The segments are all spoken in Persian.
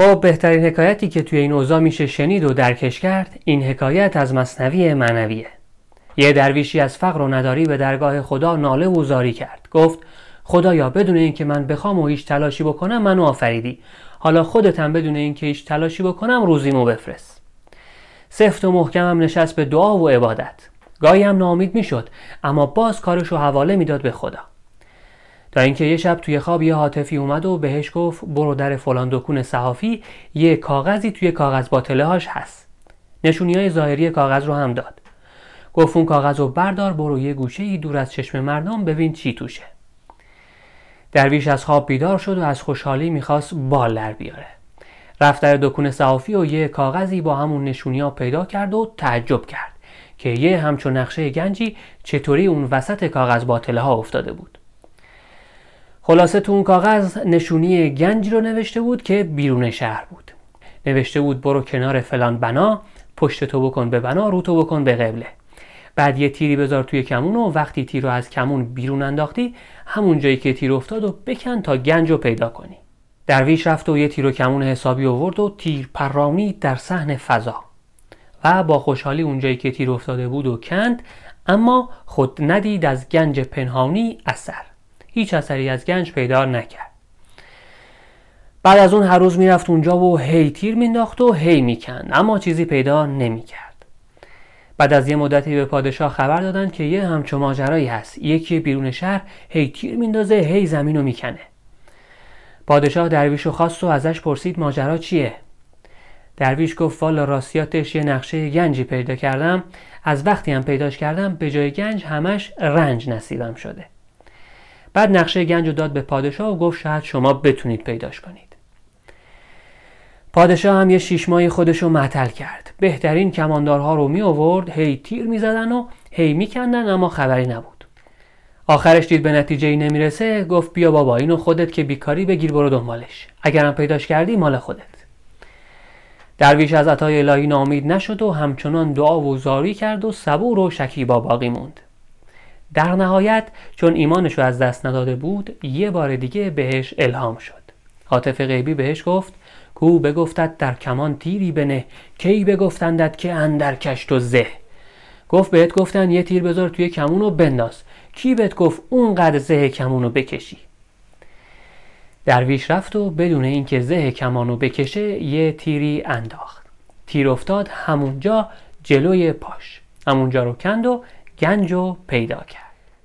خب بهترین حکایتی که توی این اوضاع میشه شنید و درکش کرد این حکایت از مصنوی معنویه. یه درویشی از فقر و نداری به درگاه خدا ناله و زاری کرد. گفت خدایا بدون اینکه من بخوام و هیچ تلاشی بکنم منو آفریدی. حالا خودت هم بدون اینکه هیچ تلاشی بکنم روزیمو بفرست. سفت و محکمم نشست به دعا و عبادت. گاهی هم ناامید می‌شد اما باز کارشو حواله می‌داد به خدا. تا اینکه یه شب توی خواب یه حاطفی اومد و بهش گفت برو در فلان دکون صحافی یه کاغذی توی کاغذ باطله هاش هست. نشونی های ظاهری کاغذ رو هم داد. گفت اون کاغذ رو بردار برو یه گوشه ای دور از چشم مردم ببین چی توشه. درویش از خواب بیدار شد و از خوشحالی می‌خواست بال در بیاره. رفت در دکون صحافی و یه کاغذی با همون نشونی ها پیدا کرد و تعجب کرد که یه همچون نقشه گنجی چطوری اون وسط کاغذ باطله ها افتاده بود. خلاصه تو اون کاغذ نشونی گنجی رو نوشته بود که بیرون شهر بود. نوشته بود برو کنار فلان بنا پشت تو بکن به بنا رو تو بکن به قبله. بعد یه تیری بذار توی کمون و وقتی تیر رو از کمون بیرون انداختی همون جایی که تیر افتاد و بکن تا گنج رو پیدا کنی. درویش رفت و یه تیر و کمون حسابی آورد و تیر پرانی در صحن فضا. و با خوشحالی اونجایی که تیر افتاده بود و کند اما خود ندید از گنج پنهانی اثر. هیچ اثری از گنج پیدا نکرد. بعد از اون هر روز می‌رفت اونجا و هی تیر مینداخت و هی می‌کند اما چیزی پیدا نمی‌کرد. بعد از یه مدتی به پادشاه خبر دادن که یه همچو ماجرایی هست. یکی بیرون شهر هی تیر میندازه هی زمین رو می‌کنه. پادشاه درویش رو خواست و ازش پرسید ماجرا چیه؟ درویش گفت والا راستیاتش یه نقشه گنجی پیدا کردم. از وقتی هم پیداش کردم به جای گنج همش رنج نصیبم شده. بعد نقشه گنج رو داد به پادشاه و گفت شاید شما بتونید پیداش کنید. پادشاه هم یه شیش ماهی خودش رو معطل کرد. بهترین کماندارها رو می آورد هی تیر می‌زدن و هی میکندن اما خبری نبود. آخرش دید به نتیجه ای نمی‌رسه گفت بیا بابا اینو خودت که بیکاری بگیر برو دنبالش. اگرم پیداش کردی مال خودت. درویش از عطای الهی نامید نشد و همچنان دعا و زاری کرد و صبور و شکیبا باقی موند. در نهایت چون ایمانش رو از دست نداده بود یه بار دیگه بهش الهام شد. حاطف غیبی بهش گفت کو بگفتد در کمان تیری بنه کی بگفتندت که اندر کشت و زه؟ گفت بهت گفتن یه تیر بذار توی کمون و بنداز. کی بهت گفت اونقدر زه کمون رو بکشی؟ درویش رفت و بدون اینکه زه کمانو بکشه یه تیری انداخت. تیر افتاد همونجا جلوی پاش. همونجا رو کند و گنج رو پیدا کرد.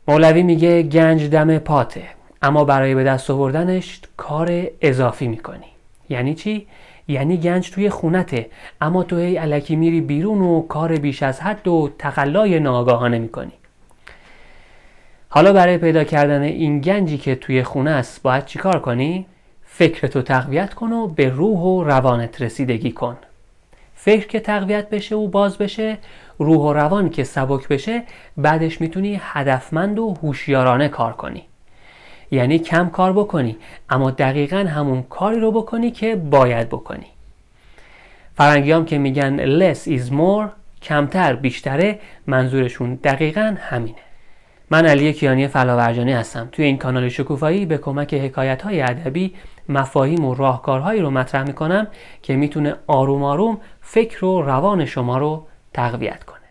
مولوی میگه گنج دم پاته اما برای به دست آوردنش کار اضافی می‌کنی. یعنی چی؟ یعنی گنج توی خونته اما تو هی علکی میری بیرون و کار بیش از حد و تقلای ناگاهانه می‌کنی. حالا برای پیدا کردن این گنجی که توی خونه است باید چیکار کنی؟ فکرتو تقویت کن و به روح و روانت رسیدگی کن. فکر که تقویت بشه و باز بشه روح و روان که سبک بشه بعدش می‌تونی هدفمند و هوشیارانه کار کنی. یعنی کم کار بکنی اما دقیقا همون کاری رو بکنی که باید بکنی. فرنگیام که میگن less is more کمتر بیشتره منظورشون دقیقا همینه. من علی کیانی فلاورجانی هستم. توی این کانال شکوفایی به کمک حکایت های ادبی مفاهیم و راهکارهایی رو مطرح می‌کنم که می‌تونه آروم آروم فکر و روان شما رو تقویت کنه.